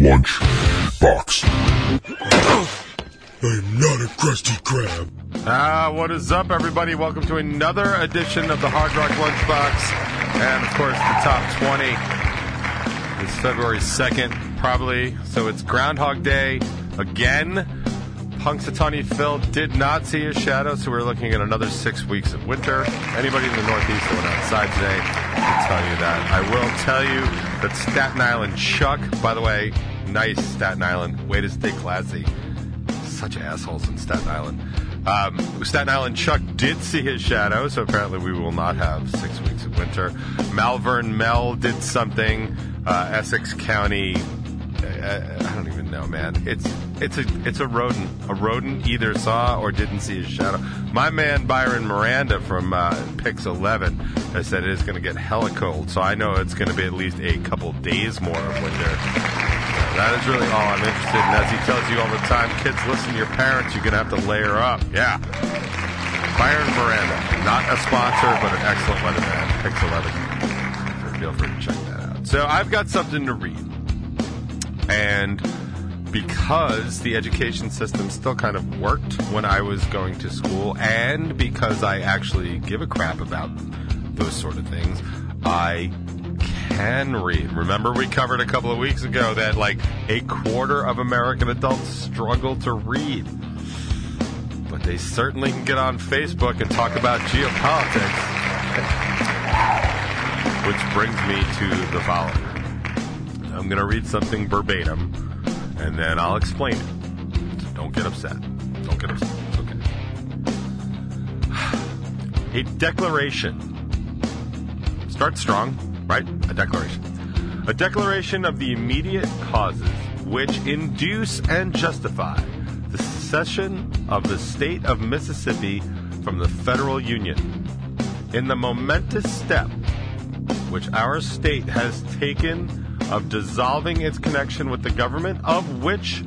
Lunch Box. I'm not a crusty crab. Ah, what is up, everybody? Welcome to another edition of the Hard Rock Lunchbox, and of course, the top 20. It's February 2nd, probably, so it's Groundhog Day again. Punxsutawney Phil did not see his shadow, so we're looking at another six weeks of winter. Anybody in the Northeast that went outside today will tell you that. I will tell you that Staten Island Chuck, by the way, nice Staten Island, way to stay classy such assholes in Staten Island. Um, Staten Island Chuck did see his shadow, so apparently we will not have six weeks of winter. Malverne Mel did something. Uh, Essex County, uh, I don't even know, man. It's it's a it's a rodent. A rodent either saw or didn't see his shadow. My man Byron Miranda from uh, Pix Eleven has said it is going to get hella cold, so I know it's going to be at least a couple days more of winter. That is really all I'm interested in. As he tells you all the time, kids, listen to your parents. You're going to have to layer up. Yeah. Byron Miranda, not a sponsor, but an excellent weatherman. Pix 11. Feel free to check that out. So I've got something to read. And because the education system still kind of worked when I was going to school, and because I actually give a crap about those sort of things, I read. Remember, we covered a couple of weeks ago that like a quarter of American adults struggle to read. But they certainly can get on Facebook and talk about geopolitics. Which brings me to the following I'm going to read something verbatim and then I'll explain it. So don't get upset. Don't get upset. It's okay. A declaration. Start strong right? A declaration. A declaration of the immediate causes which induce and justify the secession of the state of Mississippi from the federal union. In the momentous step which our state has taken of dissolving its connection with the government of which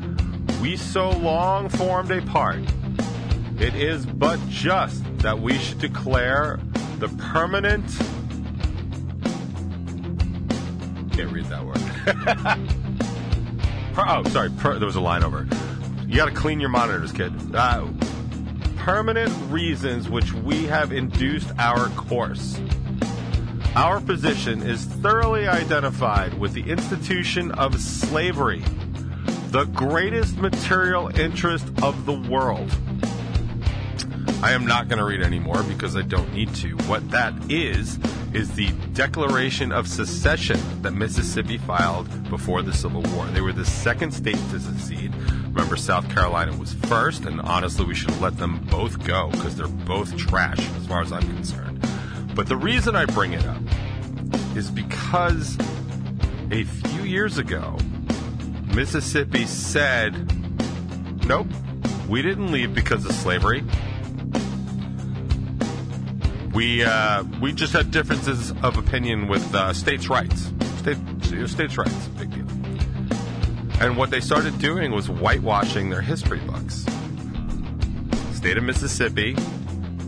we so long formed a part, it is but just that we should declare the permanent can't read that word. oh, sorry. There was a line over. You got to clean your monitors, kid. Uh, permanent reasons which we have induced our course. Our position is thoroughly identified with the institution of slavery, the greatest material interest of the world. I am not going to read anymore because I don't need to. What that is, is the Declaration of Secession that Mississippi filed before the Civil War. They were the second state to secede. Remember, South Carolina was first, and honestly, we should let them both go because they're both trash as far as I'm concerned. But the reason I bring it up is because a few years ago, Mississippi said, nope, we didn't leave because of slavery we uh, we just had differences of opinion with uh, states' rights. State, states' rights, big deal. And what they started doing was whitewashing their history books. State of Mississippi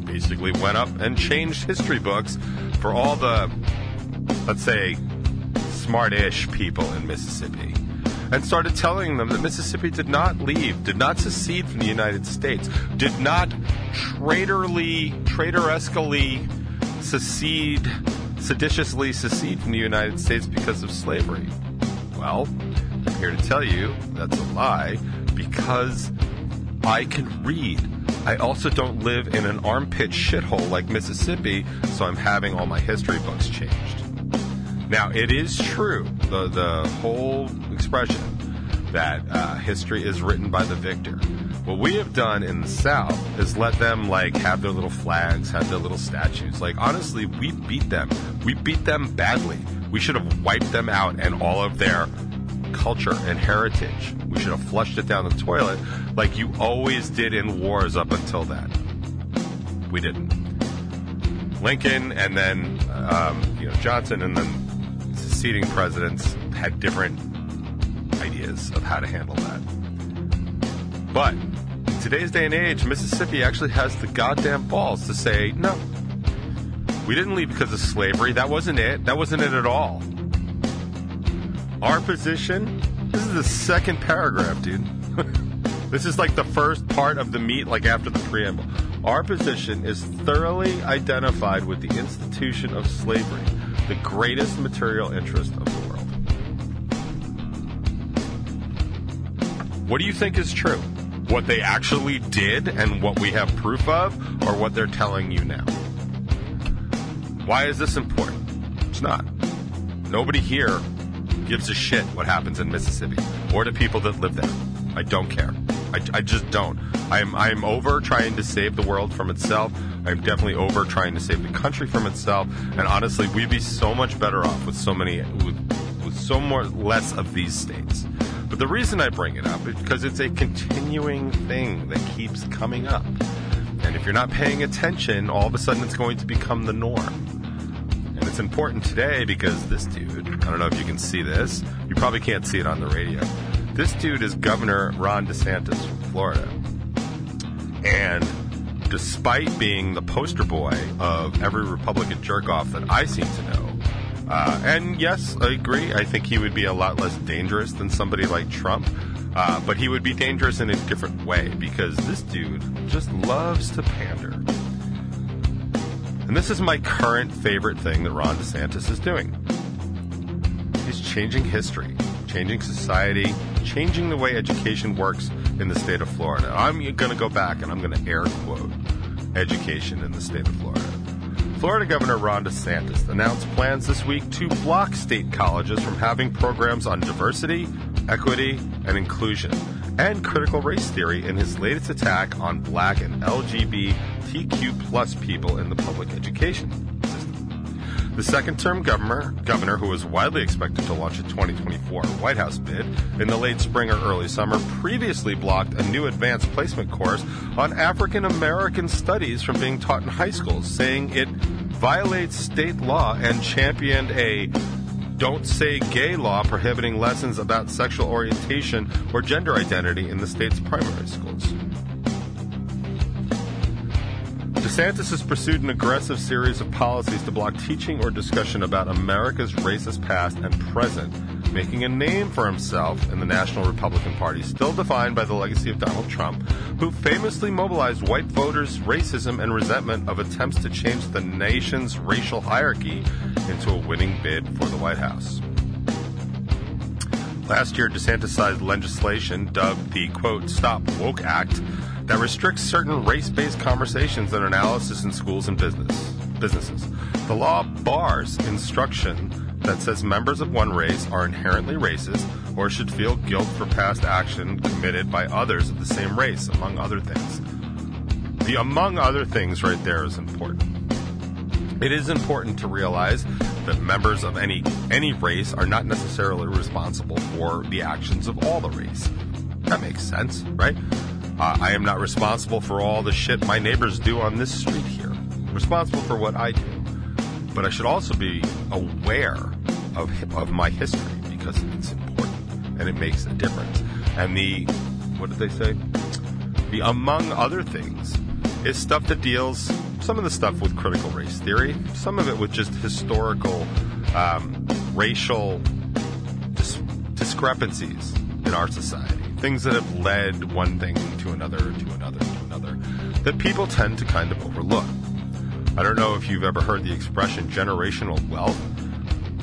basically went up and changed history books for all the, let's say, smart-ish people in Mississippi and started telling them that Mississippi did not leave, did not secede from the United States, did not traitorly, traitoreskly secede, seditiously secede from the United States because of slavery. Well, I'm here to tell you that's a lie because I can read. I also don't live in an armpit shithole like Mississippi, so I'm having all my history books changed. Now, it is true, the, the whole expression that uh, history is written by the victor. What we have done in the South is let them like have their little flags, have their little statues. Like honestly, we beat them. We beat them badly. We should have wiped them out and all of their culture and heritage. We should have flushed it down the toilet like you always did in wars up until then. We didn't. Lincoln and then um, you know Johnson and then succeeding presidents had different ideas of how to handle that. But in today's day and age, Mississippi actually has the goddamn balls to say no. We didn't leave because of slavery. That wasn't it. That wasn't it at all. Our position. This is the second paragraph, dude. this is like the first part of the meat, like after the preamble. Our position is thoroughly identified with the institution of slavery, the greatest material interest of the world. What do you think is true? What they actually did and what we have proof of, or what they're telling you now? Why is this important? It's not. Nobody here gives a shit what happens in Mississippi or to people that live there. I don't care. I, I just don't. I'm I'm over trying to save the world from itself. I'm definitely over trying to save the country from itself. And honestly, we'd be so much better off with so many with, with so more less of these states. But the reason I bring it up is because it's a continuing thing that keeps coming up. And if you're not paying attention, all of a sudden it's going to become the norm. And it's important today because this dude, I don't know if you can see this, you probably can't see it on the radio. This dude is Governor Ron DeSantis from Florida. And despite being the poster boy of every Republican jerk off that I seem to know, uh, and yes, I agree, I think he would be a lot less dangerous than somebody like Trump. Uh, but he would be dangerous in a different way because this dude just loves to pander. And this is my current favorite thing that Ron DeSantis is doing. He's changing history, changing society, changing the way education works in the state of Florida. I'm going to go back and I'm going to air quote education in the state of Florida. Florida Governor Ron DeSantis announced plans this week to block state colleges from having programs on diversity, equity, and inclusion, and critical race theory in his latest attack on black and LGBTQ plus people in the public education. The second term governor, governor who was widely expected to launch a 2024 White House bid in the late spring or early summer, previously blocked a new advanced placement course on African American studies from being taught in high schools, saying it violates state law and championed a don't say gay law prohibiting lessons about sexual orientation or gender identity in the state's primary schools. DeSantis has pursued an aggressive series of policies to block teaching or discussion about America's racist past and present, making a name for himself in the National Republican Party, still defined by the legacy of Donald Trump, who famously mobilized white voters' racism and resentment of attempts to change the nation's racial hierarchy into a winning bid for the White House. Last year, DeSantis signed legislation dubbed the quote Stop Woke Act that restricts certain race-based conversations and analysis in schools and business businesses. The law bars instruction that says members of one race are inherently racist or should feel guilt for past action committed by others of the same race, among other things. The among other things right there is important. It is important to realize that members of any any race are not necessarily responsible for the actions of all the race. That makes sense, right? Uh, I am not responsible for all the shit my neighbors do on this street here. I'm responsible for what I do. But I should also be aware of, of my history because it's important and it makes a difference. And the, what did they say? The among other things is stuff that deals, some of the stuff with critical race theory, some of it with just historical, um, racial dis- discrepancies in our society things that have led one thing to another, to another, to another, that people tend to kind of overlook. I don't know if you've ever heard the expression generational wealth.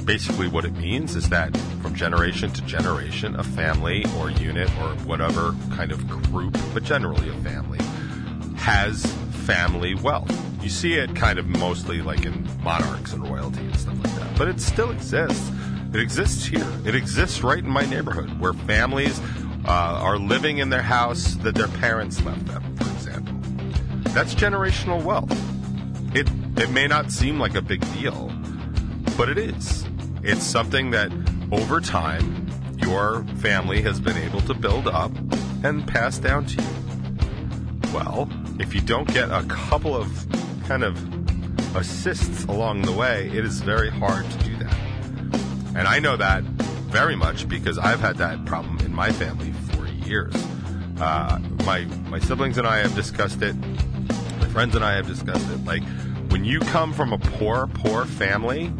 Basically, what it means is that from generation to generation, a family or unit or whatever kind of group, but generally a family, has family wealth. You see it kind of mostly like in monarchs and royalty and stuff like that, but it still exists. It exists here. It exists right in my neighborhood where families uh, are living in their house that their parents left them, for example. That's generational wealth. It it may not seem like a big deal, but it is. It's something that over time your family has been able to build up and pass down to you. Well, if you don't get a couple of kind of assists along the way, it is very hard to do that. And I know that very much because I've had that problem in my family for years. Uh, my my siblings and I have discussed it. My friends and I have discussed it. Like when you come from a poor, poor family,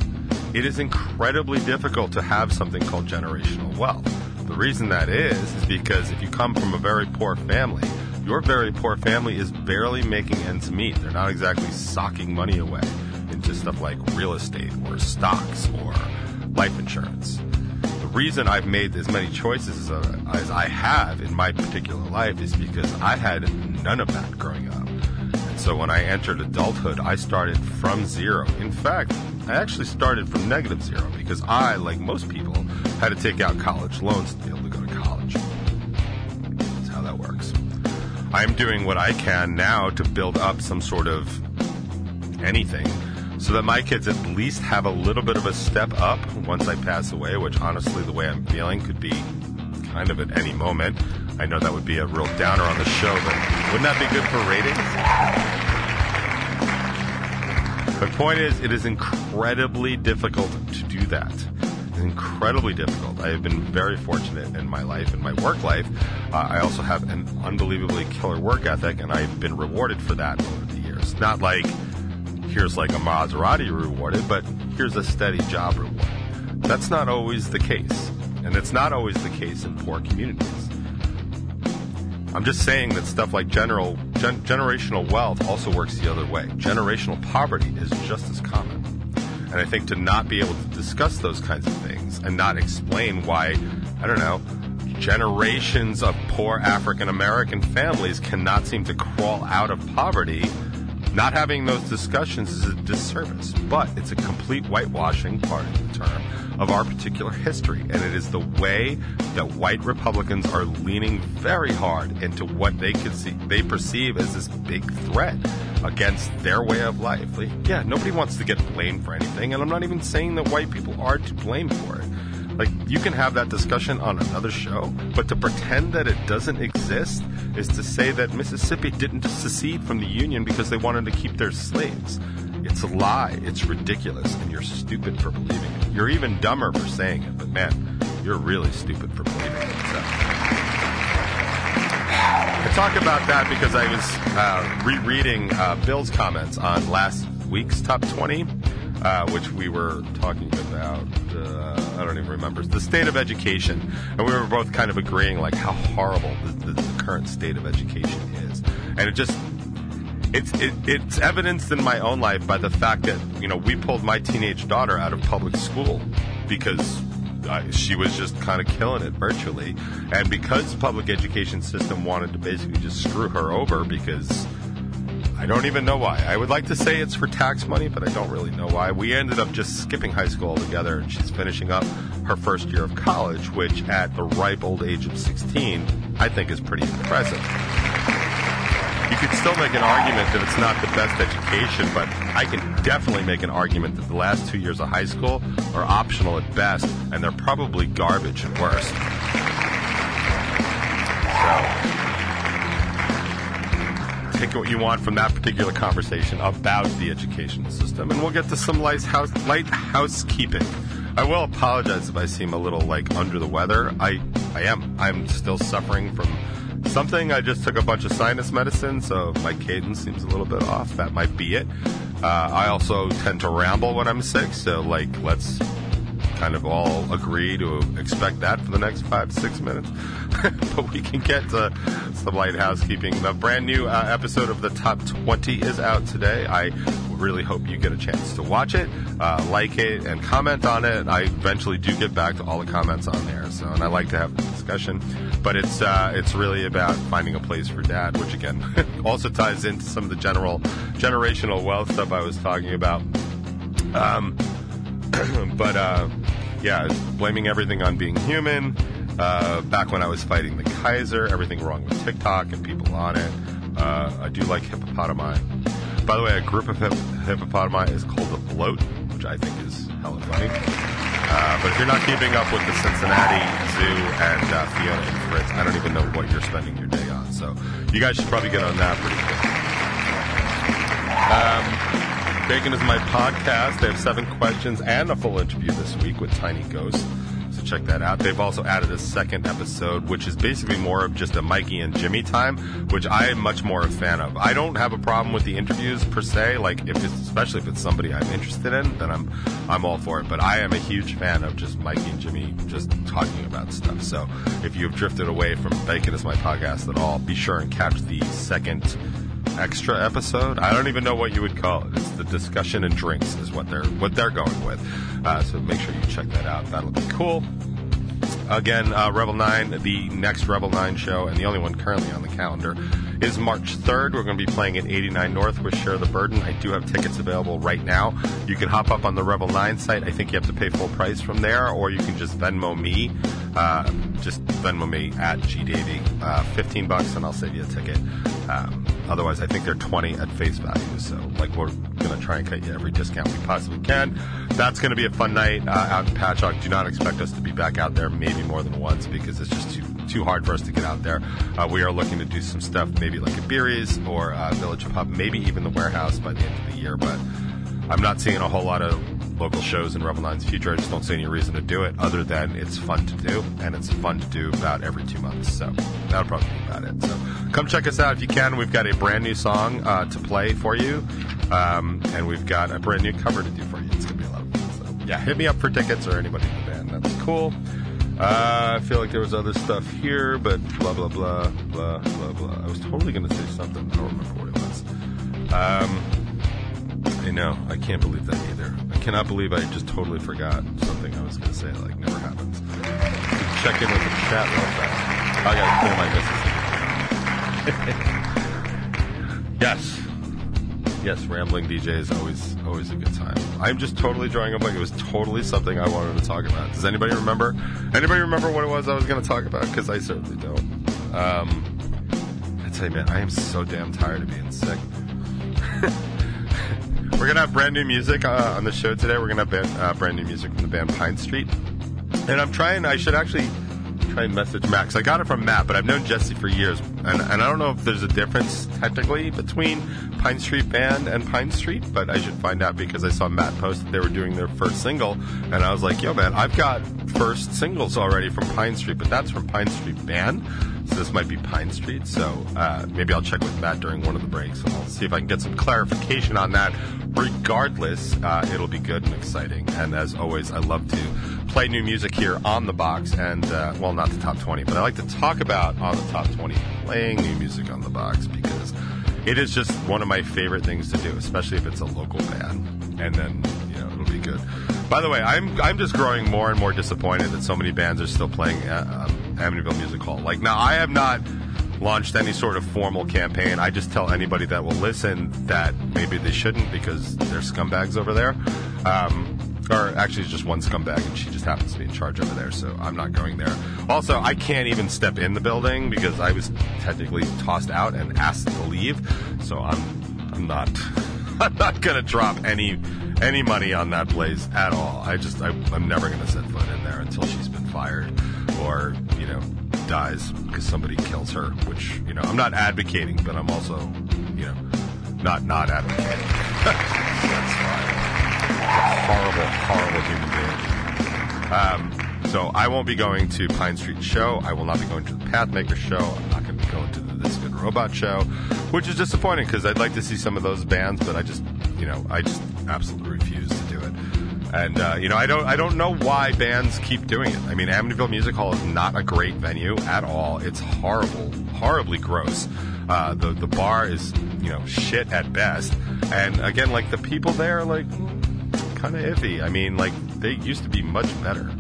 it is incredibly difficult to have something called generational wealth. The reason that is is because if you come from a very poor family, your very poor family is barely making ends meet. They're not exactly socking money away into stuff like real estate or stocks or life insurance. Reason I've made as many choices as, uh, as I have in my particular life is because I had none of that growing up. And so when I entered adulthood, I started from zero. In fact, I actually started from negative zero because I, like most people, had to take out college loans to be able to go to college. That's how that works. I'm doing what I can now to build up some sort of anything so that my kids at least have a little bit of a step up once I pass away, which honestly, the way I'm feeling could be kind of at any moment. I know that would be a real downer on the show, but wouldn't that be good for ratings? The point is, it is incredibly difficult to do that. It's incredibly difficult. I have been very fortunate in my life, in my work life. Uh, I also have an unbelievably killer work ethic, and I've been rewarded for that over the years. Not like here's like a Maserati rewarded, but here's a steady job reward. That's not always the case. And it's not always the case in poor communities. I'm just saying that stuff like general gen- generational wealth also works the other way. Generational poverty is just as common. And I think to not be able to discuss those kinds of things and not explain why, I don't know, generations of poor African American families cannot seem to crawl out of poverty not having those discussions is a disservice, but it's a complete whitewashing, part of the term, of our particular history. And it is the way that white Republicans are leaning very hard into what they see, they perceive as this big threat against their way of life. Like, yeah, nobody wants to get blamed for anything, and I'm not even saying that white people are to blame for it. Like, you can have that discussion on another show, but to pretend that it doesn't exist is to say that Mississippi didn't secede from the Union because they wanted to keep their slaves. It's a lie. It's ridiculous, and you're stupid for believing it. You're even dumber for saying it, but man, you're really stupid for believing it. So. I talk about that because I was uh, rereading uh, Bill's comments on last week's top 20, uh, which we were talking about. Uh, I don't even remember the state of education, and we were both kind of agreeing like how horrible the, the, the current state of education is, and it just it's it, it's evidenced in my own life by the fact that you know we pulled my teenage daughter out of public school because uh, she was just kind of killing it virtually, and because the public education system wanted to basically just screw her over because I don't even know why. I would like to say it's for tax money, but I don't really know why. We ended up just skipping high school altogether, and she's finishing up her first year of college, which at the ripe old age of 16, I think is pretty impressive. You could still make an argument that it's not the best education, but I can definitely make an argument that the last two years of high school are optional at best, and they're probably garbage at worst. So, take what you want from that particular conversation about the education system, and we'll get to some light, house, light housekeeping. I will apologize if I seem a little like under the weather. I, I am. I'm still suffering from something. I just took a bunch of sinus medicine, so my cadence seems a little bit off, that might be it. Uh, I also tend to ramble when I'm sick, so like let's kind of all agree to expect that for the next five six minutes. but we can get to some light housekeeping. The brand new uh, episode of the Top 20 is out today. I really hope you get a chance to watch it, uh, like it, and comment on it. I eventually do get back to all the comments on there, so and I like to have the discussion. But it's uh, it's really about finding a place for dad, which again also ties into some of the general generational wealth stuff I was talking about. Um, but uh, yeah, blaming everything on being human. Uh, back when I was fighting the Kaiser, everything wrong with TikTok and people on it. Uh, I do like hippopotami. By the way, a group of hip- hippopotami is called a bloat, which I think is hella funny. Uh, but if you're not keeping up with the Cincinnati Zoo and uh, Fiona and Fritz, I don't even know what you're spending your day on. So you guys should probably get on that pretty quick. Um, Bacon is my podcast. They have seven questions and a full interview this week with Tiny Ghost. So check that out. They've also added a second episode, which is basically more of just a Mikey and Jimmy time, which I am much more a fan of. I don't have a problem with the interviews per se. Like if it's especially if it's somebody I'm interested in, then I'm I'm all for it. But I am a huge fan of just Mikey and Jimmy just talking about stuff. So if you've drifted away from Bacon is my podcast at all, be sure and catch the second extra episode. I don't even know what you would call it. It's the discussion and drinks is what they're what they're going with. Uh, so make sure you check that out. That'll be cool. Again, uh, Revel 9, the next Revel 9 show, and the only one currently on the calendar, is March 3rd. We're going to be playing at 89 North with Share the Burden. I do have tickets available right now. You can hop up on the Revel 9 site. I think you have to pay full price from there, or you can just Venmo me. Uh, just Venmo me at GDavy. Uh, 15 bucks, and I'll save you a ticket. Um, otherwise, I think they're 20 at face value. So, like, we're going to try and cut you every discount we possibly can. That's going to be a fun night uh, out in Patchogue. Do not expect us to be back out there maybe more than once because it's just too too hard for us to get out there. Uh, we are looking to do some stuff, maybe like at Beery's or uh, Village Pub, maybe even the Warehouse by the end of the year. But I'm not seeing a whole lot of local shows in Revel Nine's future. I just don't see any reason to do it other than it's fun to do, and it's fun to do about every two months. So that'll probably be about it. So come check us out if you can. We've got a brand new song uh, to play for you, um, and we've got a brand new cover to do for you. It's gonna be a lot of fun. So yeah, hit me up for tickets or anybody in the band. That's cool. Uh, I feel like there was other stuff here, but blah blah blah blah blah blah. I was totally gonna say something. I don't remember what it was. Um, I know. I can't believe that either. I cannot believe I just totally forgot something I was gonna say. Like never happens. Check in with the chat real fast. I gotta clear my misses. yes. Yes, rambling DJ is always always a good time. I'm just totally drawing a blank. It was totally something I wanted to talk about. Does anybody remember? Anybody remember what it was I was going to talk about? Because I certainly don't. Um, I tell you, man, I am so damn tired of being sick. We're gonna have brand new music uh, on the show today. We're gonna have band, uh, brand new music from the band Pine Street, and I'm trying. I should actually try and message Max. I got it from Matt, but I've known Jesse for years, and, and I don't know if there's a difference technically between Pine Street Band and Pine Street, but I should find out because I saw Matt post that they were doing their first single, and I was like, yo, man, I've got first singles already from Pine Street, but that's from Pine Street Band. So this might be Pine Street. So uh, maybe I'll check with Matt during one of the breaks, and I'll see if I can get some clarification on that. Regardless, uh, it'll be good and exciting. And as always, I love to play new music here on the box, and uh, well, not the top 20, but I like to talk about on the top 20 playing new music on the box because it is just one of my favorite things to do, especially if it's a local band. And then you know it'll be good. By the way, I'm I'm just growing more and more disappointed that so many bands are still playing uh, um, Amityville Music Hall. Like now, I have not launched any sort of formal campaign. I just tell anybody that will listen that maybe they shouldn't because they're scumbags over there. Um, or actually, just one scumbag, and she just happens to be in charge over there, so I'm not going there. Also, I can't even step in the building because I was technically tossed out and asked to leave, so I'm I'm not I'm not gonna drop any any money on that place at all. I just I, I'm never gonna set foot in there until she's been fired or you know dies because somebody kills her. Which you know I'm not advocating, but I'm also you know not not advocating. That's fine horrible, horrible human being. Um, so I won't be going to Pine Street show. I will not be going to the Pathmaker show. I'm not going to be going to the This Good Robot show, which is disappointing because I'd like to see some of those bands, but I just, you know, I just absolutely refuse to. And uh, you know, I don't, I don't know why bands keep doing it. I mean, Amityville Music Hall is not a great venue at all. It's horrible, horribly gross. Uh, the the bar is, you know, shit at best. And again, like the people there, like kind of iffy. I mean, like they used to be much better.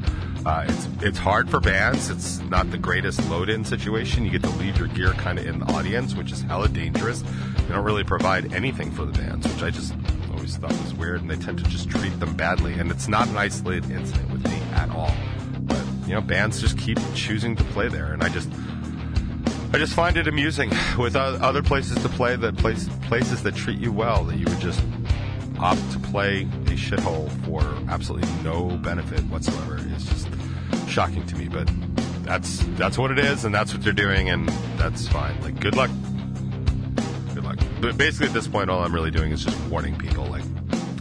Uh, it's it's hard for bands. It's not the greatest load-in situation. You get to leave your gear kind of in the audience, which is hella dangerous. They don't really provide anything for the bands, which I just always thought was weird. And they tend to just treat them badly. And it's not an isolated incident with me at all. But you know, bands just keep choosing to play there, and I just I just find it amusing with other places to play that place, places that treat you well that you would just opt to play a shithole for absolutely no benefit whatsoever is just shocking to me. But that's that's what it is, and that's what they're doing, and that's fine. Like, good luck. But basically, at this point, all I'm really doing is just warning people. Like,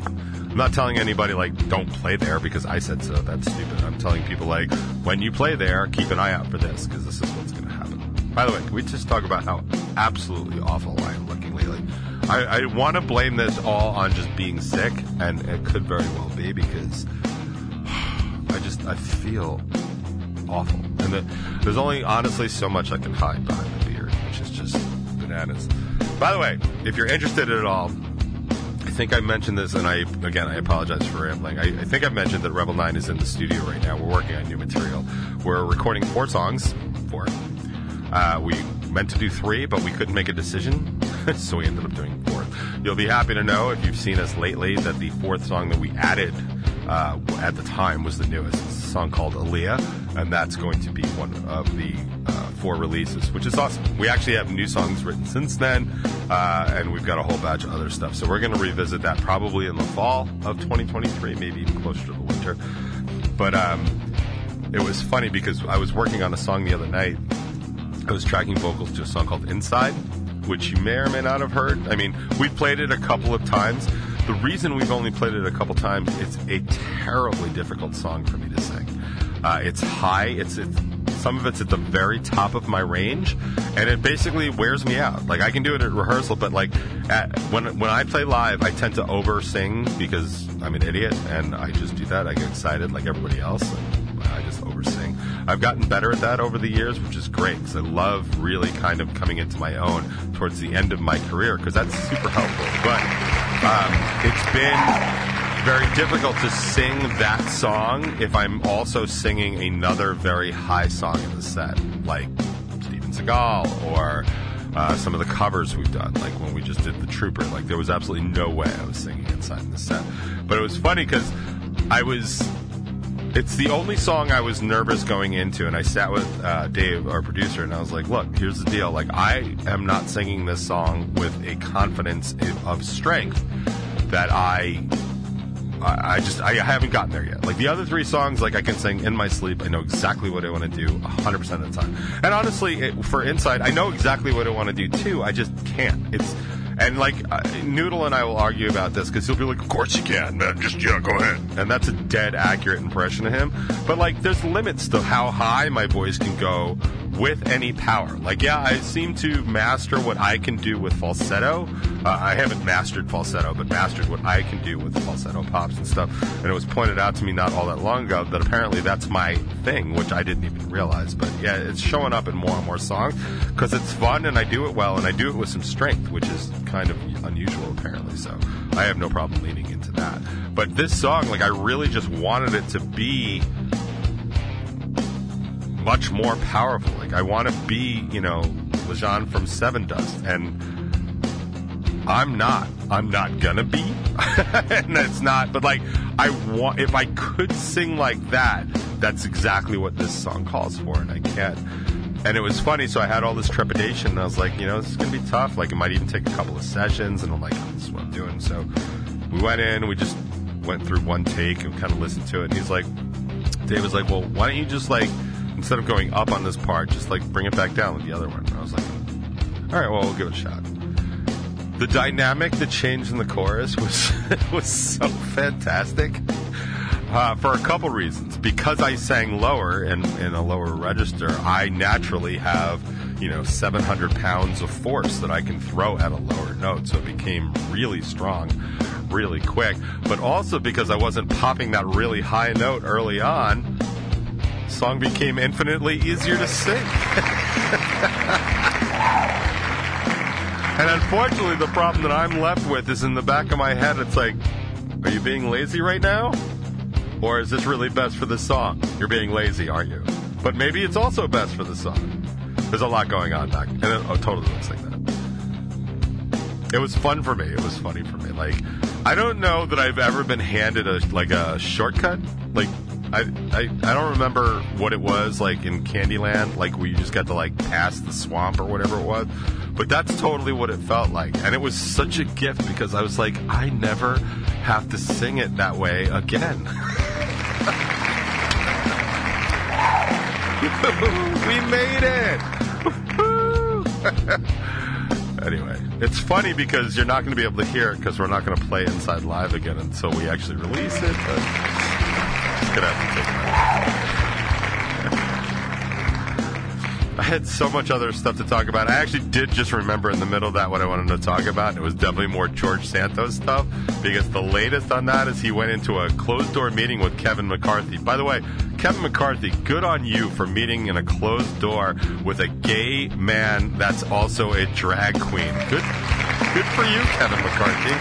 I'm not telling anybody like don't play there because I said so. That's stupid. I'm telling people like when you play there, keep an eye out for this because this is what's going to happen. By the way, can we just talk about how absolutely awful I am looking lately? I, I want to blame this all on just being sick, and it could very well be because I just I feel awful, and the, there's only honestly so much I can hide behind the beard, which is just bananas. By the way, if you're interested at all, I think I mentioned this, and I again I apologize for rambling. I, I think I mentioned that Revel Nine is in the studio right now. We're working on new material. We're recording four songs. Four. Uh, we meant to do three, but we couldn't make a decision, so we ended up doing four. You'll be happy to know if you've seen us lately that the fourth song that we added uh, at the time was the newest. It's a song called Aaliyah, and that's going to be one of the uh, four releases, which is awesome. We actually have new songs written since then, uh, and we've got a whole batch of other stuff. So we're going to revisit that probably in the fall of 2023, maybe even closer to the winter. But um, it was funny because I was working on a song the other night. I was tracking vocals to a song called Inside, which you may or may not have heard. I mean, we've played it a couple of times. The reason we've only played it a couple times, it's a terribly difficult song for me to sing. Uh, it's high. It's, it's some of it's at the very top of my range, and it basically wears me out. Like I can do it at rehearsal, but like at, when when I play live, I tend to over sing because I'm an idiot, and I just do that. I get excited like everybody else, and I've gotten better at that over the years, which is great because I love really kind of coming into my own towards the end of my career because that's super helpful. But um, it's been very difficult to sing that song if I'm also singing another very high song in the set, like Steven Seagal or uh, some of the covers we've done, like when we just did The Trooper. Like there was absolutely no way I was singing inside in the set. But it was funny because I was. It's the only song I was nervous going into, and I sat with uh, Dave, our producer, and I was like, "Look, here's the deal. Like, I am not singing this song with a confidence of strength that I I, just I haven't gotten there yet. Like the other three songs, like I can sing in my sleep. I know exactly what I want to do 100 percent of the time. And honestly, it, for Inside, I know exactly what I want to do too. I just can't. It's and like uh, Noodle and I will argue about this because he'll be like, "Of course you can, man. Just yeah, go ahead." And that's a dead accurate impression of him. But like, there's limits to how high my voice can go with any power. Like, yeah, I seem to master what I can do with falsetto. Uh, I haven't mastered falsetto, but mastered what I can do with falsetto pops and stuff. And it was pointed out to me not all that long ago that apparently that's my thing, which I didn't even realize. But yeah, it's showing up in more and more songs because it's fun and I do it well and I do it with some strength, which is kind of unusual apparently. So I have no problem leaning into that. But this song, like, I really just wanted it to be much more powerful. Like I want to be, you know, Lajon from Sevendust, and I'm not. I'm not gonna be, and that's not. But like, I want. If I could sing like that, that's exactly what this song calls for, and I can't. And it was funny, so I had all this trepidation, and I was like, you know, this is gonna be tough. Like, it might even take a couple of sessions, and I'm like, oh, this is what I'm doing. So we went in, we just went through one take and kind of listened to it. And he's like, Dave was like, well, why don't you just like instead of going up on this part, just like bring it back down with the other one. I was like, all right, well, we'll give it a shot. The dynamic that changed in the chorus was was so fantastic uh, for a couple reasons. Because I sang lower in, in a lower register, I naturally have you know 700 pounds of force that I can throw at a lower note, so it became really strong, really quick. But also because I wasn't popping that really high note early on song became infinitely easier to sing. and unfortunately, the problem that I'm left with is in the back of my head. It's like, are you being lazy right now? Or is this really best for the song? You're being lazy, aren't you? But maybe it's also best for the song. There's a lot going on back, and it oh, totally looks like that. it was fun for me. It was funny for me. Like, I don't know that I've ever been handed a like a shortcut. Like, I I, don't remember what it was like in Candyland, like where you just got to like pass the swamp or whatever it was. But that's totally what it felt like, and it was such a gift because I was like, I never have to sing it that way again. we made it. anyway, it's funny because you're not going to be able to hear it because we're not going to play Inside Live again until we actually release it. But I had so much other stuff to talk about. I actually did just remember in the middle of that what I wanted to talk about. It was definitely more George Santos stuff because the latest on that is he went into a closed door meeting with Kevin McCarthy. By the way, Kevin McCarthy, good on you for meeting in a closed door with a gay man that's also a drag queen. Good, good for you, Kevin McCarthy.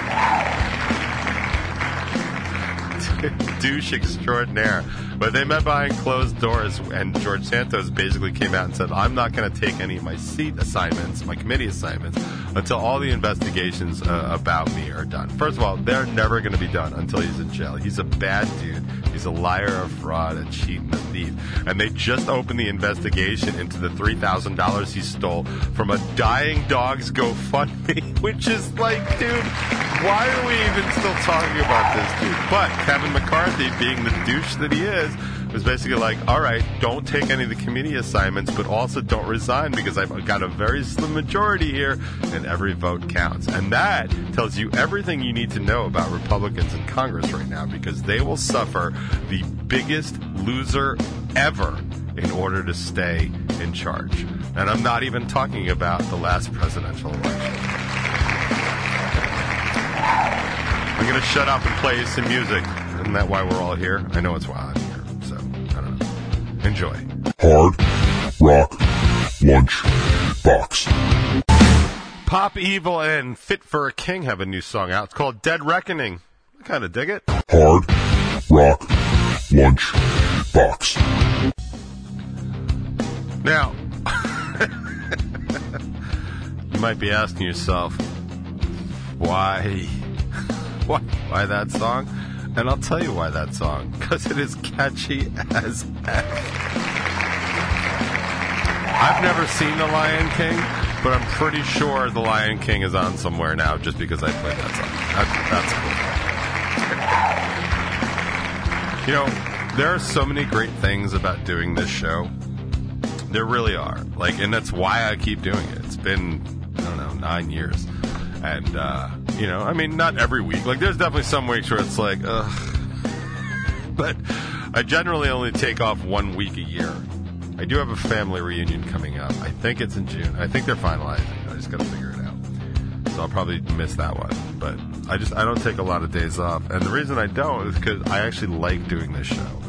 douche extraordinaire. But they met behind closed doors, and George Santos basically came out and said, I'm not going to take any of my seat assignments, my committee assignments, until all the investigations uh, about me are done. First of all, they're never going to be done until he's in jail. He's a bad dude. He's a liar, a fraud, a cheat, and a thief. And they just opened the investigation into the $3,000 he stole from a dying dog's GoFundMe, which is like, dude, why are we even still talking about this dude? But Kevin McCarthy, being the douche that he is, was basically like, all right, don't take any of the committee assignments, but also don't resign because I've got a very slim majority here and every vote counts. And that tells you everything you need to know about Republicans in Congress right now because they will suffer the biggest loser ever in order to stay in charge. And I'm not even talking about the last presidential election. I'm going to shut up and play some music. Isn't that why we're all here? I know it's why I'm here. So, I don't know. Enjoy. Hard Rock Lunch Box. Pop Evil and Fit for a King have a new song out. It's called Dead Reckoning. I kind of dig it. Hard Rock Lunch Box. Now, you might be asking yourself, why, why, why that song? And I'll tell you why that song, because it is catchy as F. I've never seen The Lion King, but I'm pretty sure The Lion King is on somewhere now just because I played that song. That, that's cool. You know, there are so many great things about doing this show. There really are. Like, and that's why I keep doing it. It's been, I don't know, nine years. And, uh, you know, I mean, not every week. Like, there's definitely some weeks where it's like, ugh. But I generally only take off one week a year. I do have a family reunion coming up. I think it's in June. I think they're finalizing. I just got to figure it out. So I'll probably miss that one. But I just, I don't take a lot of days off. And the reason I don't is because I actually like doing this show.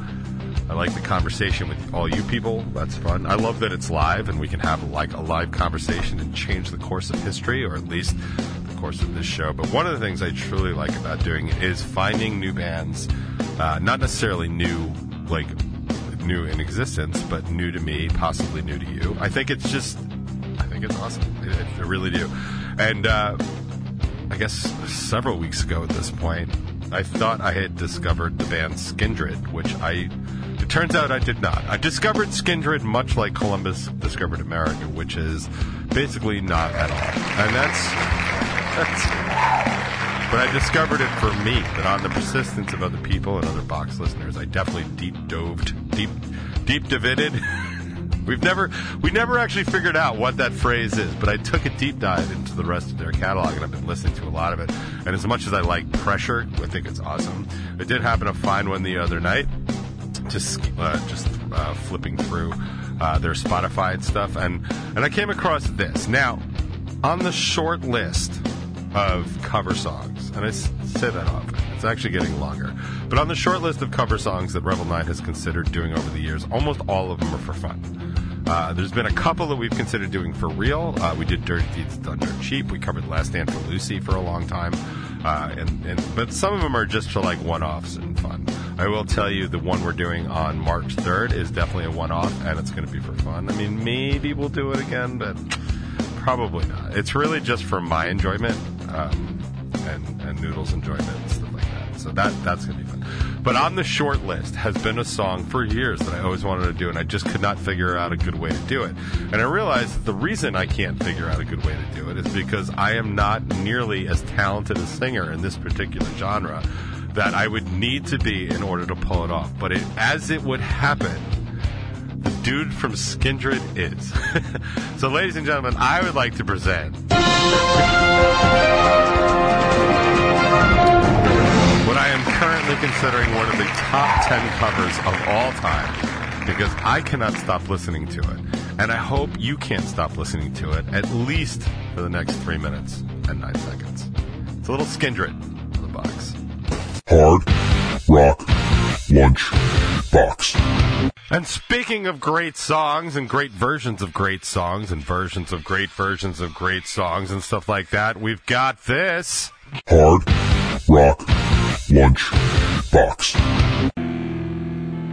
I like the conversation with all you people. That's fun. I love that it's live and we can have like a live conversation and change the course of history, or at least course of this show. But one of the things I truly like about doing it is finding new bands, uh, not necessarily new, like new in existence, but new to me, possibly new to you. I think it's just, I think it's awesome. I, I really do. And uh, I guess several weeks ago at this point, I thought I had discovered the band Skindred, which I it turns out I did not. I discovered Skindred much like Columbus discovered America, which is basically not at all. And that's that's but I discovered it for me, but on the persistence of other people and other box listeners, I definitely deep doved, deep deep divided. We've never we never actually figured out what that phrase is, but I took a deep dive into the rest of their catalog and I've been listening to a lot of it. And as much as I like pressure, I think it's awesome. I did happen to find one the other night, just uh, just uh, flipping through uh, their Spotify and stuff, and and I came across this. Now, on the short list of cover songs, and I say that often. It's actually getting longer. But on the short list of cover songs that Revel 9 has considered doing over the years, almost all of them are for fun. Uh, there's been a couple that we've considered doing for real. Uh, we did Dirty Deeds Done Dirt Cheap. We covered Last Stand for Lucy for a long time. Uh, and, and But some of them are just for like one-offs and fun. I will tell you the one we're doing on March 3rd is definitely a one-off, and it's going to be for fun. I mean, maybe we'll do it again, but probably not. It's really just for my enjoyment. Um, and and Noodles enjoyed it and stuff like that. So that that's gonna be fun. But on the short list has been a song for years that I always wanted to do, and I just could not figure out a good way to do it. And I realized that the reason I can't figure out a good way to do it is because I am not nearly as talented a singer in this particular genre that I would need to be in order to pull it off. But it, as it would happen, dude from Skindred is. so, ladies and gentlemen, I would like to present. What I am currently considering one of the top 10 covers of all time because I cannot stop listening to it. And I hope you can't stop listening to it at least for the next three minutes and nine seconds. It's a little Skindred on the box. Hard Rock Lunch Box. And speaking of great songs and great versions of great songs and versions of great versions of great songs and stuff like that, we've got this. Hard Rock Lunch Box.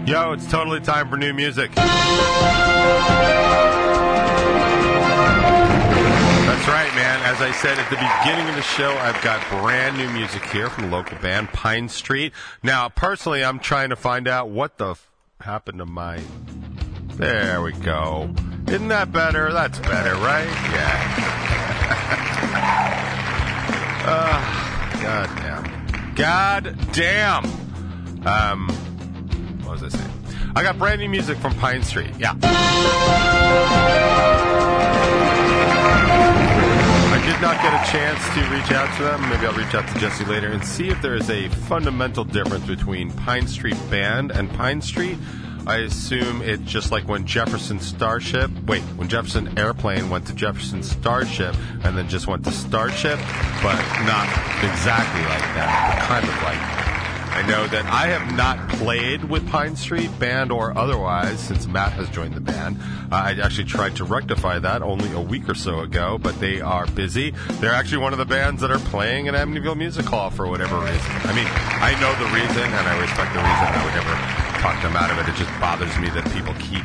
Yo, it's totally time for new music. Right, man. As I said at the beginning of the show, I've got brand new music here from a local band, Pine Street. Now, personally, I'm trying to find out what the f- happened to my. There we go. Isn't that better? That's better, right? Yeah. uh, God damn. God damn. Um, what was I saying? I got brand new music from Pine Street. Yeah. Did not get a chance to reach out to them. Maybe I'll reach out to Jesse later and see if there is a fundamental difference between Pine Street Band and Pine Street. I assume it's just like when Jefferson Starship, wait, when Jefferson Airplane went to Jefferson Starship and then just went to Starship, but not exactly like that, but kind of like. I know that I have not played with Pine Street, band or otherwise, since Matt has joined the band. Uh, I actually tried to rectify that only a week or so ago, but they are busy. They're actually one of the bands that are playing at Amityville Music Hall for whatever reason. I mean, I know the reason and I respect the reason. I would never talk them out of it. It just bothers me that people keep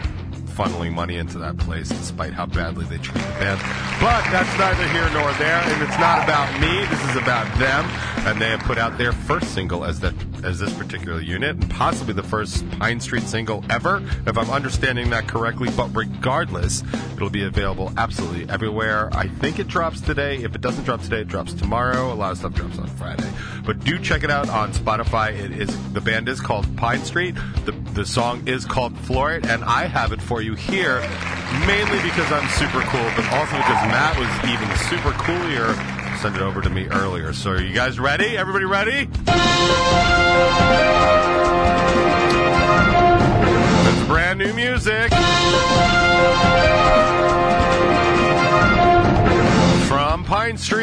funneling money into that place despite how badly they treat the band. But that's neither here nor there, and it's not about me. This is about them, and they have put out their first single as that as this particular unit, and possibly the first Pine Street single ever, if I'm understanding that correctly. But regardless, it'll be available absolutely everywhere. I think it drops today. If it doesn't drop today, it drops tomorrow. A lot of stuff drops on Friday. But do check it out on Spotify. It is the band is called Pine Street. The the song is called Floor It, and I have it for you here, mainly because I'm super cool, but also because Matt was even super coolier. Send it over to me earlier. So are you guys ready? Everybody ready? It's brand new music. From Pine Street.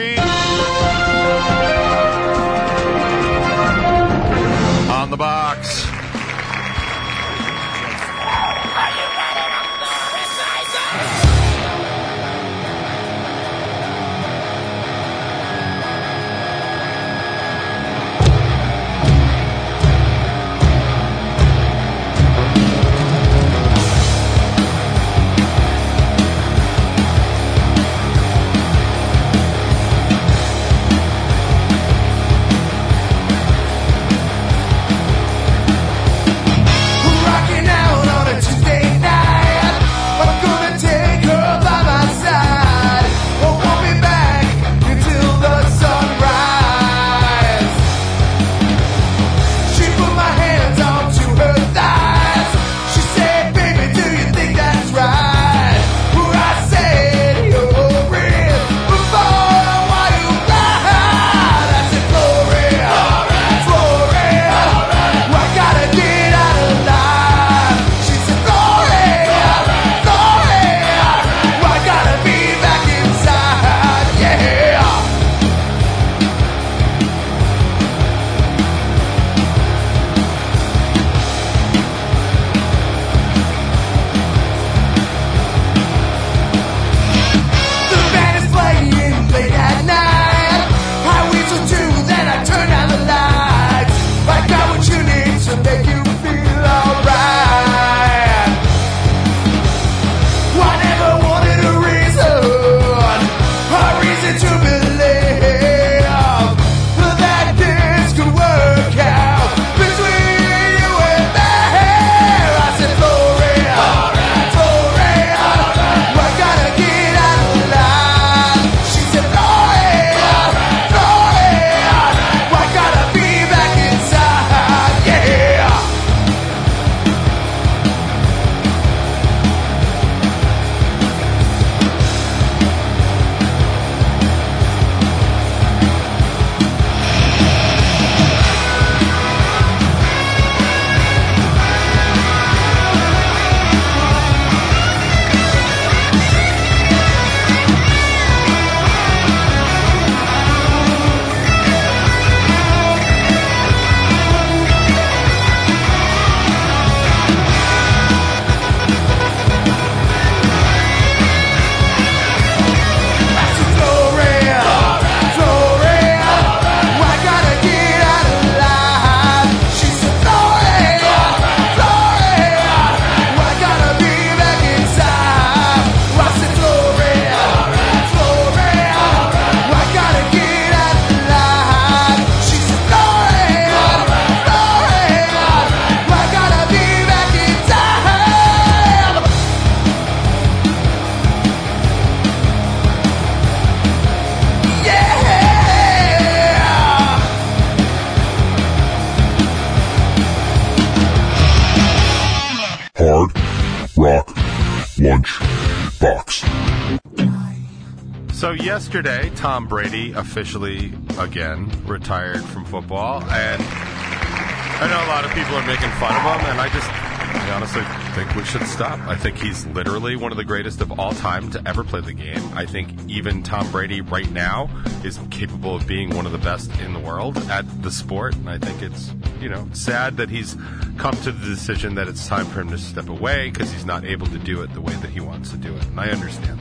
Yesterday, Tom Brady officially again retired from football, and I know a lot of people are making fun of him, and I just, I honestly think we should stop. I think he's literally one of the greatest of all time to ever play the game. I think even Tom Brady right now is capable of being one of the best in the world at the sport, and I think it's, you know, sad that he's come to the decision that it's time for him to step away because he's not able to do it the way that he wants to do it, and I understand.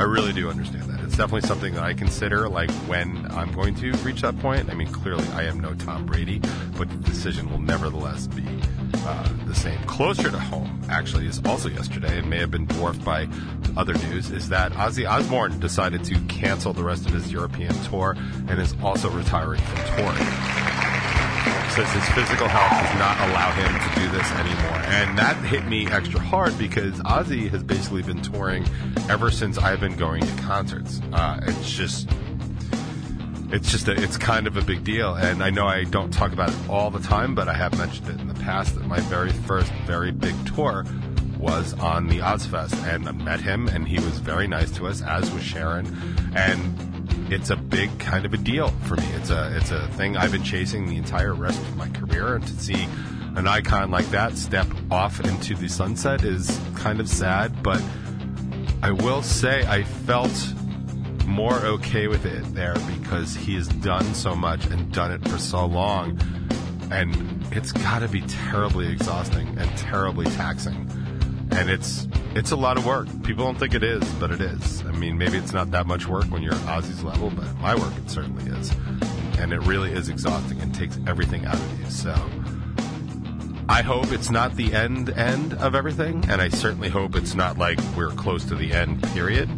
I really do understand that. It's definitely something that I consider, like when I'm going to reach that point. I mean, clearly I am no Tom Brady, but the decision will nevertheless be uh, the same. Closer to home, actually, is also yesterday, and may have been dwarfed by other news, is that Ozzy Osbourne decided to cancel the rest of his European tour and is also retiring from touring says his physical health does not allow him to do this anymore. And that hit me extra hard because Ozzy has basically been touring ever since I've been going to concerts. Uh, it's just. It's just a, it's kind of a big deal, and I know I don't talk about it all the time, but I have mentioned it in the past that my very first very big tour was on the Ozzfest, and I met him, and he was very nice to us, as was Sharon, and it's a big kind of a deal for me. It's a it's a thing I've been chasing the entire rest of my career, and to see an icon like that step off into the sunset is kind of sad. But I will say I felt more okay with it there because he has done so much and done it for so long, and it's got to be terribly exhausting and terribly taxing and it's it's a lot of work. People don't think it is, but it is. I mean, maybe it's not that much work when you're at Ozzy's level, but my work it certainly is, and it really is exhausting and takes everything out of you. So. I hope it's not the end end of everything, and I certainly hope it's not like we're close to the end period,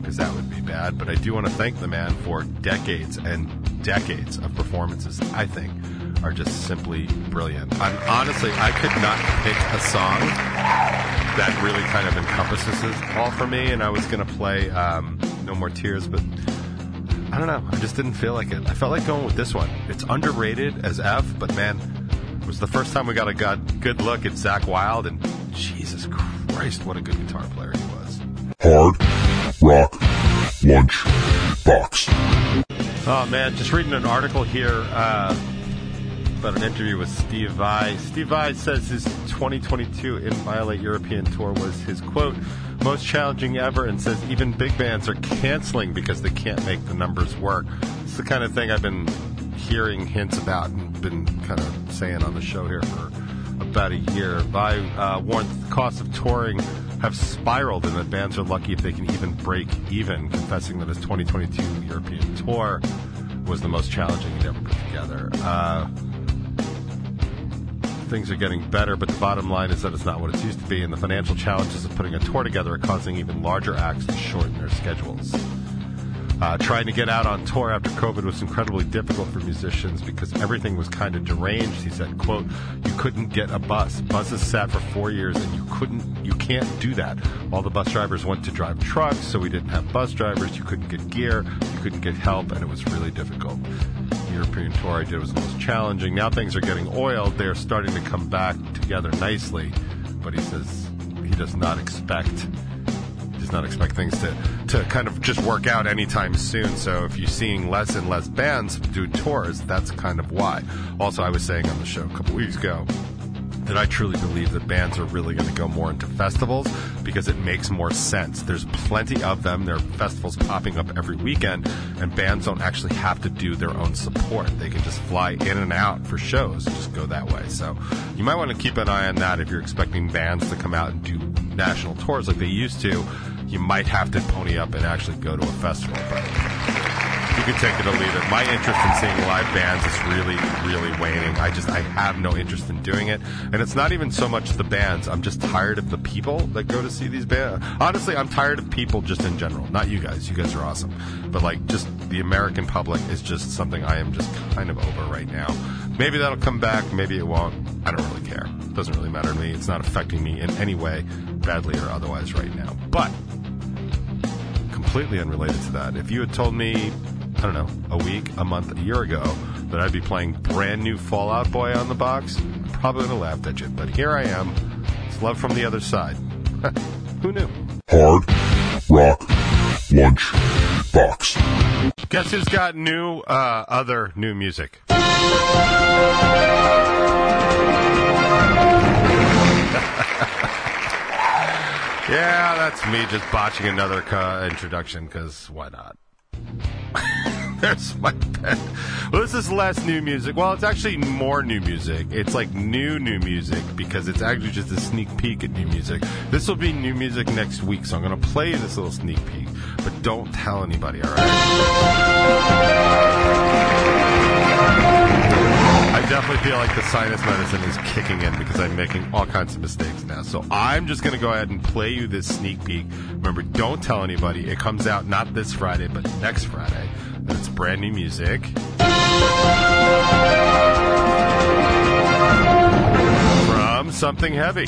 because that would be bad. But I do want to thank the man for decades and decades of performances. I think are just simply brilliant. I'm honestly, I could not pick a song that really kind of encompasses it all for me, and I was going to play um, No More Tears, but I don't know. I just didn't feel like it. I felt like going with this one. It's underrated as F, but man, it was the first time we got a good, good look at Zakk Wylde, and Jesus Christ, what a good guitar player he was. Hard Rock Lunch Box. Oh man, just reading an article here uh, about an interview with Steve Vai. Steve Vai says his 2022 Inviolate European tour was his quote most challenging ever, and says even big bands are canceling because they can't make the numbers work. It's the kind of thing I've been hearing hints about and been kind of saying on the show here for about a year. Vai uh, warned the costs of touring have spiraled and that bands are lucky if they can even break even, confessing that his 2022 European tour was the most challenging he'd ever put together. Uh, things are getting better, but the bottom line is that it's not what it used to be, and the financial challenges of putting a tour together are causing even larger acts to shorten their schedules. Uh, trying to get out on tour after COVID was incredibly difficult for musicians because everything was kind of deranged. He said, "quote You couldn't get a bus. Buses sat for four years, and you couldn't, you can't do that. All the bus drivers went to drive trucks, so we didn't have bus drivers. You couldn't get gear, you couldn't get help, and it was really difficult." The European tour I did was the most challenging. Now things are getting oiled. They are starting to come back together nicely, but he says he does not expect not expect things to, to kind of just work out anytime soon. So if you're seeing less and less bands do tours, that's kind of why. Also, I was saying on the show a couple weeks ago that I truly believe that bands are really going to go more into festivals because it makes more sense. There's plenty of them. There are festivals popping up every weekend, and bands don't actually have to do their own support. They can just fly in and out for shows and just go that way. So you might want to keep an eye on that if you're expecting bands to come out and do national tours like they used to. You might have to pony up and actually go to a festival, but you can take it or leave it. My interest in seeing live bands is really, really waning. I just, I have no interest in doing it. And it's not even so much the bands. I'm just tired of the people that go to see these bands. Honestly, I'm tired of people just in general. Not you guys. You guys are awesome. But like, just the American public is just something I am just kind of over right now. Maybe that'll come back. Maybe it won't. I don't really care. It doesn't really matter to me. It's not affecting me in any way, badly or otherwise right now. But completely unrelated to that. If you had told me, I don't know, a week, a month, a year ago that I'd be playing brand new Fall Out Boy on the box, probably would have laughed at you. But here I am. It's love from the other side. Who knew? Hard Rock Lunch Box. Guess who's got new, uh, other new music? yeah, that's me just botching another introduction because why not? There's my pen. Well, this is less new music. Well, it's actually more new music. It's like new, new music because it's actually just a sneak peek at new music. This will be new music next week, so I'm going to play this little sneak peek, but don't tell anybody, alright? I definitely feel like the sinus medicine is kicking in because I'm making all kinds of mistakes now. So I'm just going to go ahead and play you this sneak peek. Remember, don't tell anybody. It comes out not this Friday, but next Friday. And it's brand new music. From Something Heavy.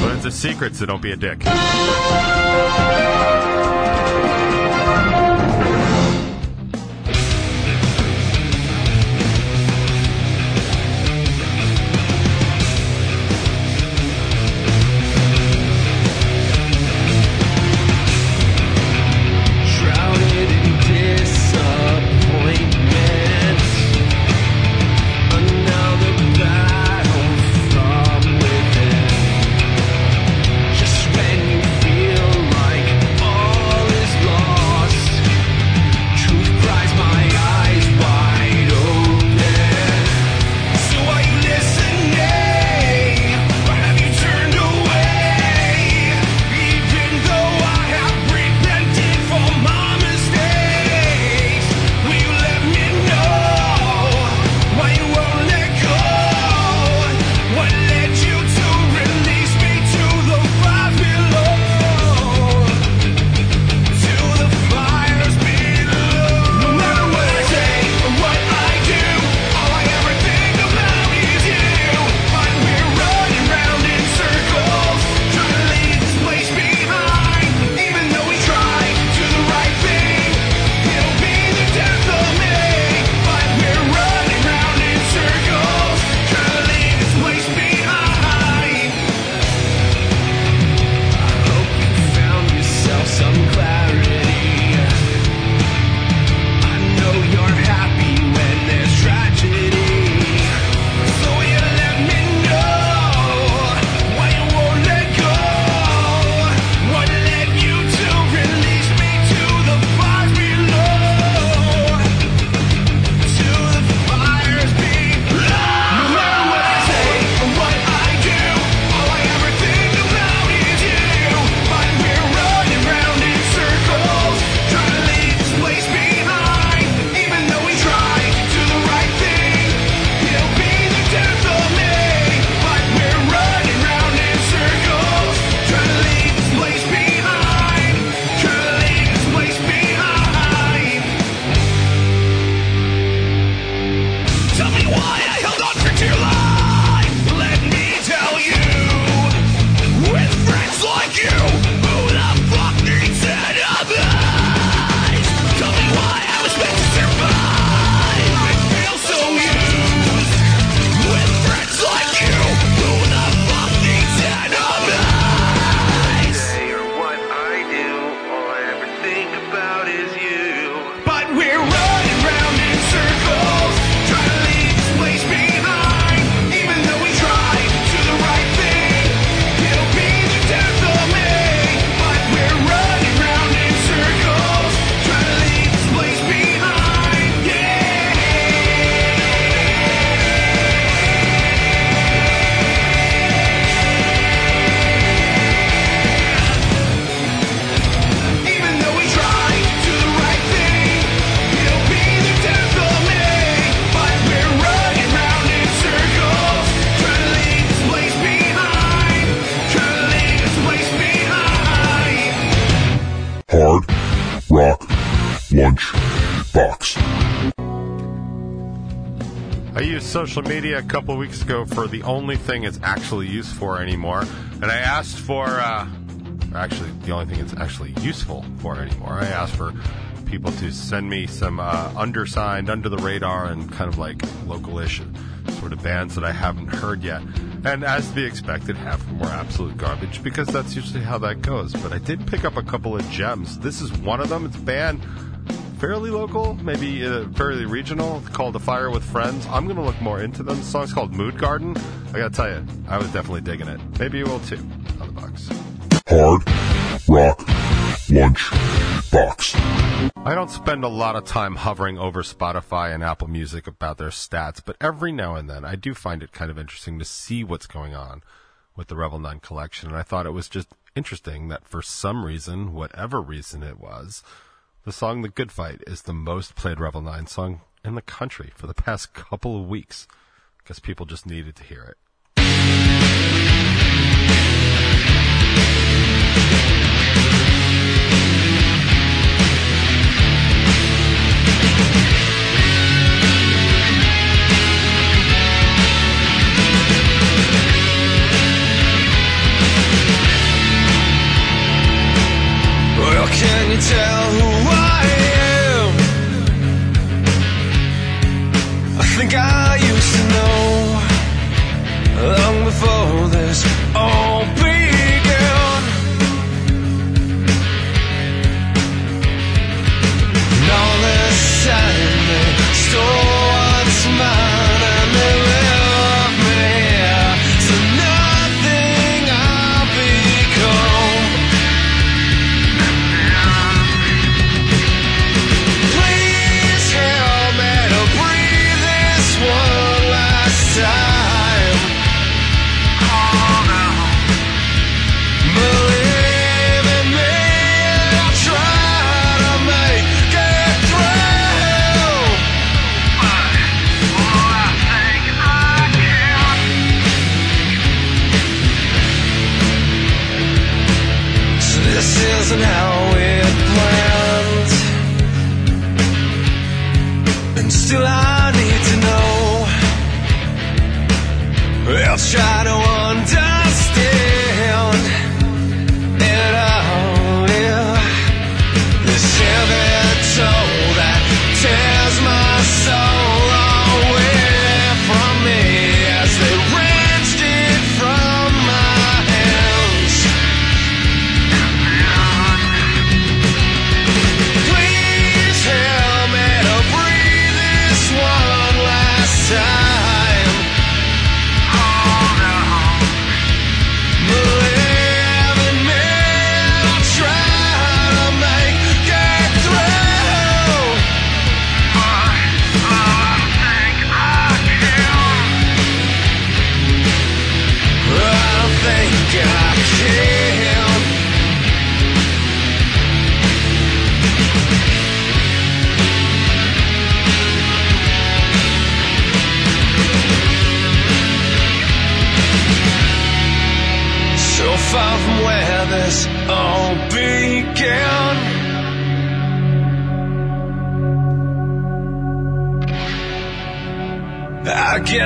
But it's a secret, so don't be a dick. Social media a couple weeks ago for the only thing it's actually used for anymore. And I asked for, uh, actually, the only thing it's actually useful for anymore. I asked for people to send me some uh, undersigned, under the radar, and kind of like localish sort of bands that I haven't heard yet. And as to be expected, half of them were absolute garbage because that's usually how that goes. But I did pick up a couple of gems. This is one of them. It's a band fairly local, maybe uh, fairly regional, called The Fire with Friends. I'm going to look more into them. The song's called Mood Garden. I got to tell you, I was definitely digging it. Maybe you will too on the box. Hard Rock Lunch Box. I don't spend a lot of time hovering over Spotify and Apple Music about their stats, but every now and then I do find it kind of interesting to see what's going on with the Revel 9 collection. And I thought it was just interesting that for some reason, whatever reason it was, the song The Good Fight is the most played Revel 9 song in the country for the past couple of weeks because people just needed to hear it. Well, can you tell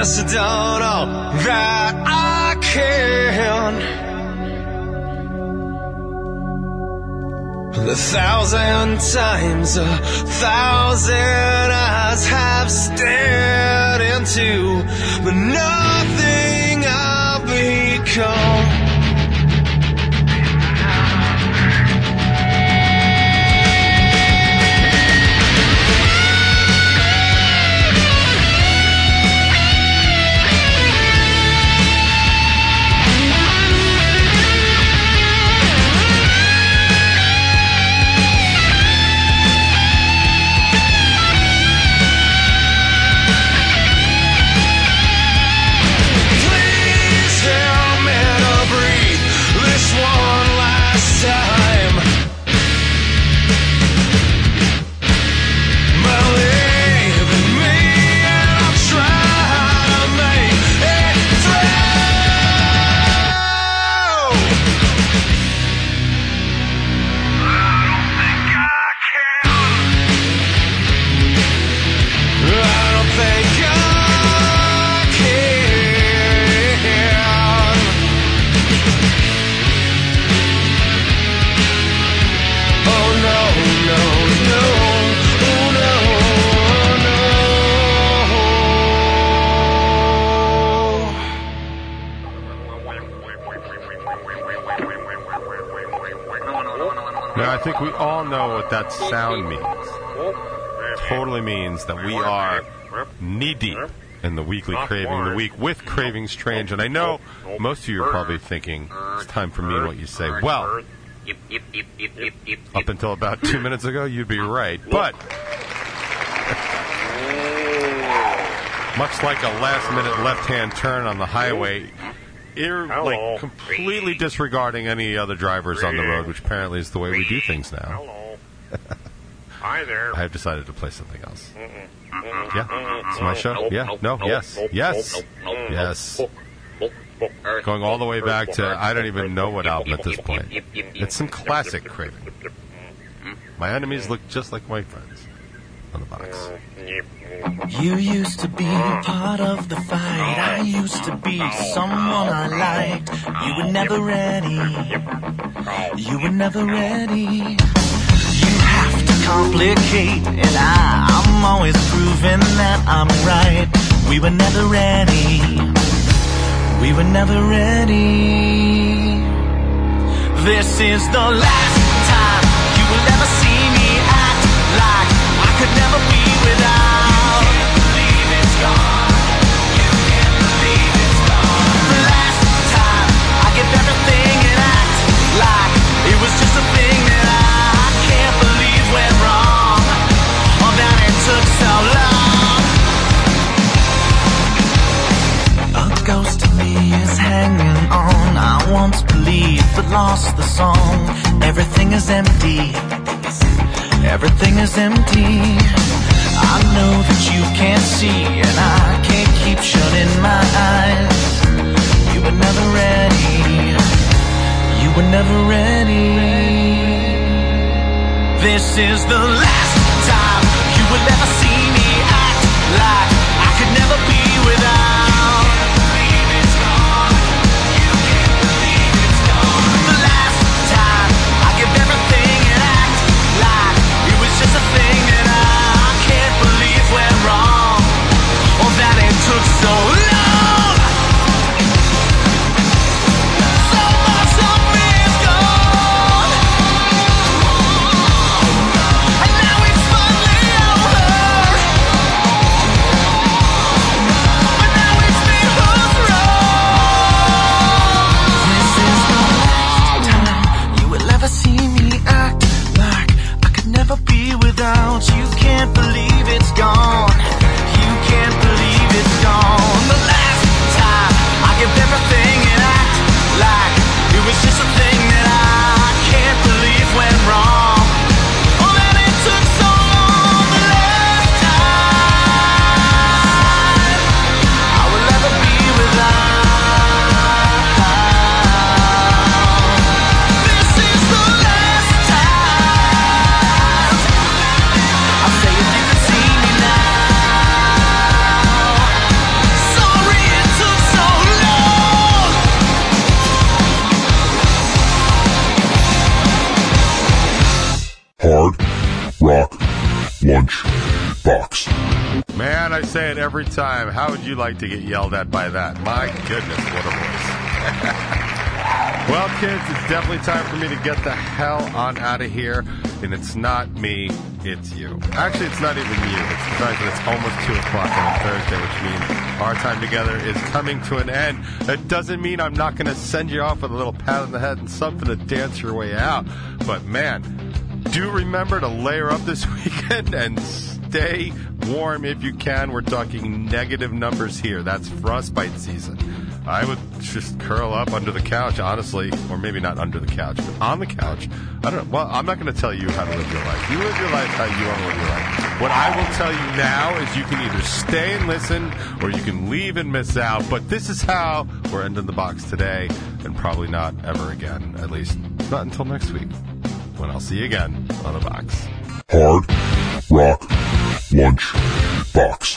guess I done all that I can. A thousand times, a thousand eyes have stared into, but nothing I've become. That sound means. Totally means that we are knee deep in the weekly craving the week with Craving Strange. And I know most of you are probably thinking it's time for me and what you say. Well, up until about two minutes ago, you'd be right. But much like a last minute left hand turn on the highway, ir- like completely disregarding any other drivers on the road, which apparently is the way we do things now. Hello. Hi there. I have decided to play something else. Yeah, it's my show. Yeah, no, yes, yes, yes. Going all the way back to I don't even know what album at this point. It's some classic craving. My enemies look just like my friends on the box. You used to be part of the fight. I used to be someone I liked. You were never ready. You were never ready. Complicate, and I, I'm always proving that I'm right. We were never ready. We were never ready. This is the last time you will ever see say it every time. How would you like to get yelled at by that? My goodness, what a voice. well, kids, it's definitely time for me to get the hell on out of here. And it's not me, it's you. Actually, it's not even you. It's the fact that it's almost 2 o'clock on a Thursday, which means our time together is coming to an end. That doesn't mean I'm not going to send you off with a little pat on the head and something to dance your way out. But man, do remember to layer up this weekend and stay warm if you can. We're talking negative numbers here. That's frostbite season. I would just curl up under the couch, honestly, or maybe not under the couch, but on the couch. I don't know. Well, I'm not going to tell you how to live your life. You live your life how you want to live your life. What I will tell you now is you can either stay and listen or you can leave and miss out. But this is how we're ending the box today and probably not ever again, at least not until next week when I'll see you again on the box. Hard Rock Lunch Box.